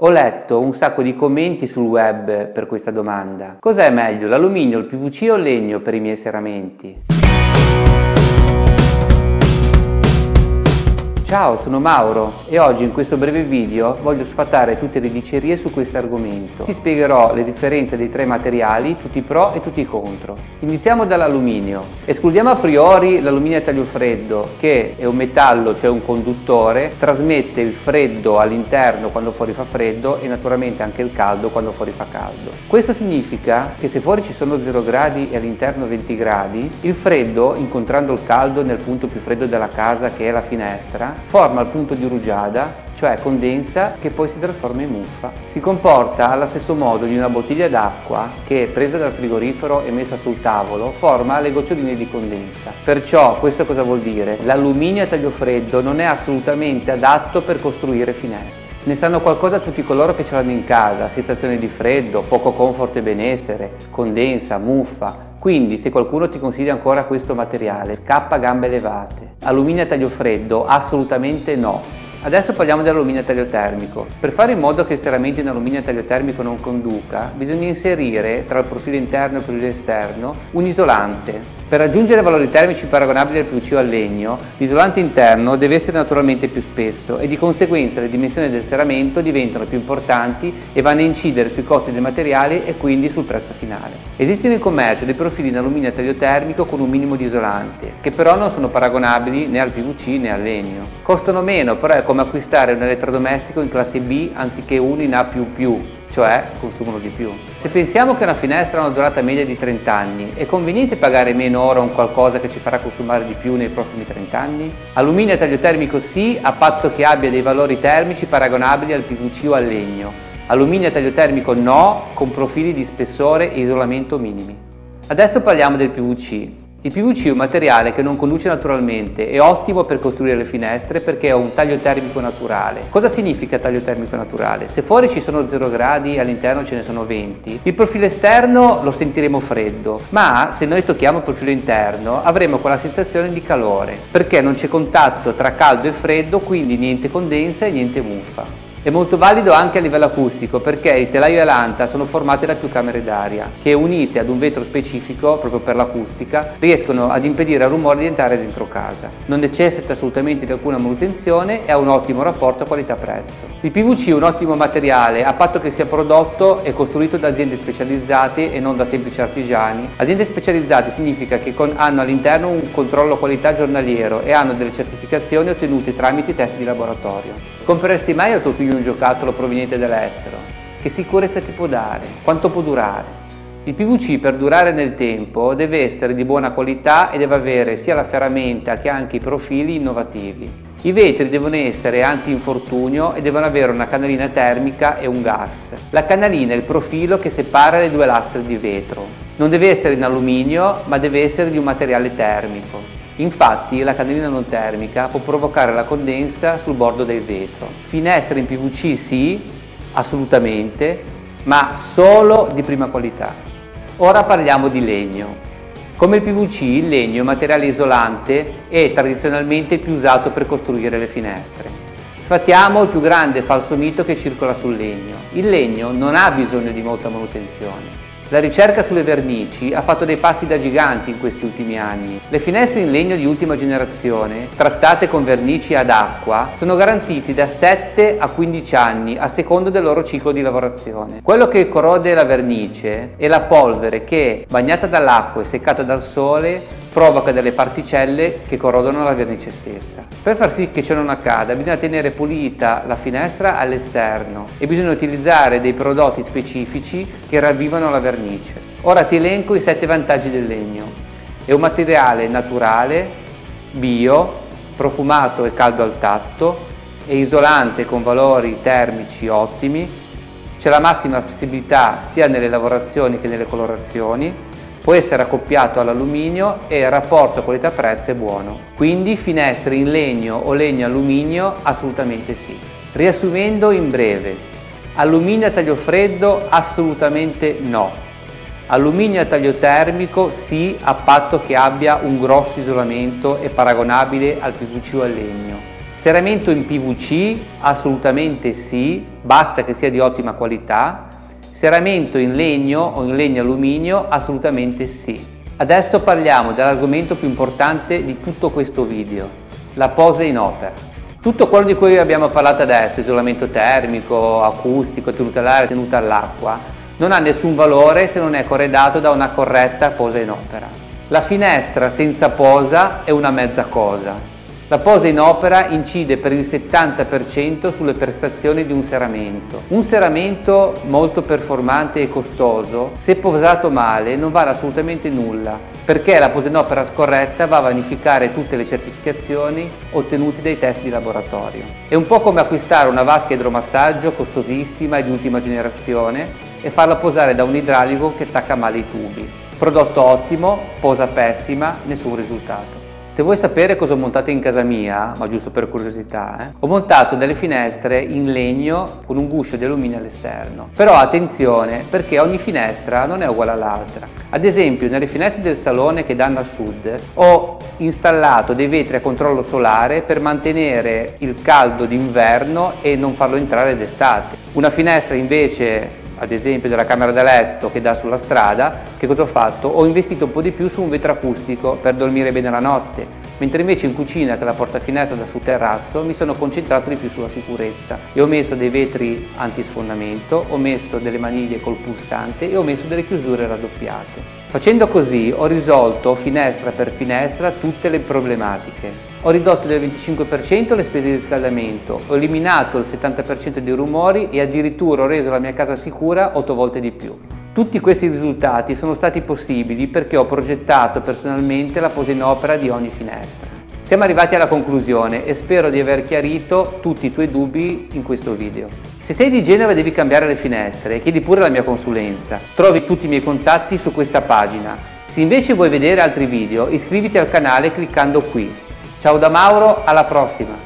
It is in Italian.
Ho letto un sacco di commenti sul web per questa domanda. Cos'è meglio, l'alluminio, il PVC o il legno per i miei serramenti? Ciao, sono Mauro e oggi in questo breve video voglio sfatare tutte le dicerie su questo argomento. Ti spiegherò le differenze dei tre materiali, tutti i pro e tutti i contro. Iniziamo dall'alluminio. Escludiamo a priori l'alluminio a taglio freddo che è un metallo, cioè un conduttore, trasmette il freddo all'interno quando fuori fa freddo e naturalmente anche il caldo quando fuori fa caldo. Questo significa che se fuori ci sono 0 gradi e all'interno 20 gradi, il freddo incontrando il caldo nel punto più freddo della casa che è la finestra, forma il punto di rugiada, cioè condensa, che poi si trasforma in muffa. Si comporta allo stesso modo di una bottiglia d'acqua che, presa dal frigorifero e messa sul tavolo, forma le goccioline di condensa. Perciò questo cosa vuol dire? L'alluminio a taglio freddo non è assolutamente adatto per costruire finestre. Ne sanno qualcosa tutti coloro che ce l'hanno in casa, sensazione di freddo, poco comfort e benessere, condensa, muffa, quindi se qualcuno ti consiglia ancora questo materiale, scappa a gambe levate. Alluminio a taglio freddo? Assolutamente no. Adesso parliamo dell'alluminio a taglio termico. Per fare in modo che il in alluminio a taglio termico non conduca, bisogna inserire tra il profilo interno e il profilo esterno un isolante per raggiungere valori termici paragonabili al PVC o al legno, l'isolante interno deve essere naturalmente più spesso e di conseguenza le dimensioni del serramento diventano più importanti e vanno a incidere sui costi del materiale e quindi sul prezzo finale. Esistono in commercio dei profili in alluminio a taglio termico con un minimo di isolante, che però non sono paragonabili né al PVC né al legno. Costano meno, però è come acquistare un elettrodomestico in classe B anziché uno in A++, cioè consumano di più. Se pensiamo che una finestra ha una durata media di 30 anni, è conveniente pagare meno oro a un qualcosa che ci farà consumare di più nei prossimi 30 anni? Alluminio a taglio termico sì, a patto che abbia dei valori termici paragonabili al PVC o al legno. Alluminio a taglio termico no, con profili di spessore e isolamento minimi. Adesso parliamo del PVC. Il PVC è un materiale che non conduce naturalmente, è ottimo per costruire le finestre perché ha un taglio termico naturale. Cosa significa taglio termico naturale? Se fuori ci sono 0 gradi all'interno ce ne sono 20, il profilo esterno lo sentiremo freddo, ma se noi tocchiamo il profilo interno avremo quella sensazione di calore perché non c'è contatto tra caldo e freddo, quindi niente condensa e niente muffa. È molto valido anche a livello acustico perché i telaio e l'anta sono formati da più camere d'aria che unite ad un vetro specifico proprio per l'acustica riescono ad impedire al rumore di entrare dentro casa. Non necessita assolutamente di alcuna manutenzione e ha un ottimo rapporto qualità-prezzo. Il PVC è un ottimo materiale a patto che sia prodotto e costruito da aziende specializzate e non da semplici artigiani. Aziende specializzate significa che hanno all'interno un controllo qualità giornaliero e hanno delle certificazioni ottenute tramite test di laboratorio. Compreresti mai a tuo figlio un giocattolo proveniente dall'estero? Che sicurezza ti può dare? Quanto può durare? Il PVC per durare nel tempo deve essere di buona qualità e deve avere sia la ferramenta che anche i profili innovativi. I vetri devono essere anti-infortunio e devono avere una canalina termica e un gas. La canalina è il profilo che separa le due lastre di vetro. Non deve essere in alluminio, ma deve essere di un materiale termico. Infatti la candelina non termica può provocare la condensa sul bordo del vetro. Finestre in PVC sì, assolutamente, ma solo di prima qualità. Ora parliamo di legno. Come il PVC, il legno è un materiale isolante e tradizionalmente più usato per costruire le finestre. Sfattiamo il più grande falso mito che circola sul legno. Il legno non ha bisogno di molta manutenzione. La ricerca sulle vernici ha fatto dei passi da giganti in questi ultimi anni. Le finestre in legno di ultima generazione, trattate con vernici ad acqua, sono garantiti da 7 a 15 anni a secondo del loro ciclo di lavorazione. Quello che corrode la vernice è la polvere che, bagnata dall'acqua e seccata dal sole, provoca delle particelle che corrodono la vernice stessa. Per far sì che ciò non accada bisogna tenere pulita la finestra all'esterno e bisogna utilizzare dei prodotti specifici che ravvivano la vernice. Ora ti elenco i 7 vantaggi del legno. È un materiale naturale, bio, profumato e caldo al tatto, è isolante con valori termici ottimi, c'è la massima flessibilità sia nelle lavorazioni che nelle colorazioni, può essere accoppiato all'alluminio e il rapporto qualità-prezzo è buono. Quindi finestre in legno o legno-alluminio assolutamente sì. Riassumendo in breve, alluminio a taglio freddo assolutamente no. Alluminio a taglio termico sì a patto che abbia un grosso isolamento e paragonabile al PVC o al legno. Serramento in PVC? Assolutamente sì, basta che sia di ottima qualità. Serramento in legno o in legno alluminio? Assolutamente sì. Adesso parliamo dell'argomento più importante di tutto questo video, la posa in opera. Tutto quello di cui abbiamo parlato adesso, isolamento termico, acustico, tenuta all'aria, tenuta all'acqua, non ha nessun valore se non è corredato da una corretta posa in opera. La finestra senza posa è una mezza cosa, la posa in opera incide per il 70% sulle prestazioni di un serramento. Un serramento molto performante e costoso, se posato male, non vale assolutamente nulla, perché la posa in opera scorretta va a vanificare tutte le certificazioni ottenute dai test di laboratorio. È un po' come acquistare una vasca idromassaggio costosissima e di ultima generazione e farla posare da un idraulico che attacca male i tubi. Prodotto ottimo, posa pessima, nessun risultato. Se vuoi sapere cosa ho montato in casa mia, ma giusto per curiosità, eh, ho montato delle finestre in legno con un guscio di alluminio all'esterno. Però attenzione perché ogni finestra non è uguale all'altra. Ad esempio nelle finestre del salone che danno a sud ho installato dei vetri a controllo solare per mantenere il caldo d'inverno e non farlo entrare d'estate. Una finestra invece ad esempio della camera da letto che dà sulla strada, che cosa ho fatto? Ho investito un po' di più su un vetro acustico per dormire bene la notte, mentre invece in cucina che la porta finestra da sul terrazzo mi sono concentrato di più sulla sicurezza e ho messo dei vetri antisfondamento, ho messo delle maniglie col pulsante e ho messo delle chiusure raddoppiate. Facendo così ho risolto finestra per finestra tutte le problematiche. Ho ridotto del 25% le spese di riscaldamento, ho eliminato il 70% dei rumori e addirittura ho reso la mia casa sicura 8 volte di più. Tutti questi risultati sono stati possibili perché ho progettato personalmente la posa in opera di ogni finestra. Siamo arrivati alla conclusione e spero di aver chiarito tutti i tuoi dubbi in questo video. Se sei di Genova e devi cambiare le finestre, chiedi pure la mia consulenza. Trovi tutti i miei contatti su questa pagina. Se invece vuoi vedere altri video, iscriviti al canale cliccando qui. Ciao da Mauro, alla prossima!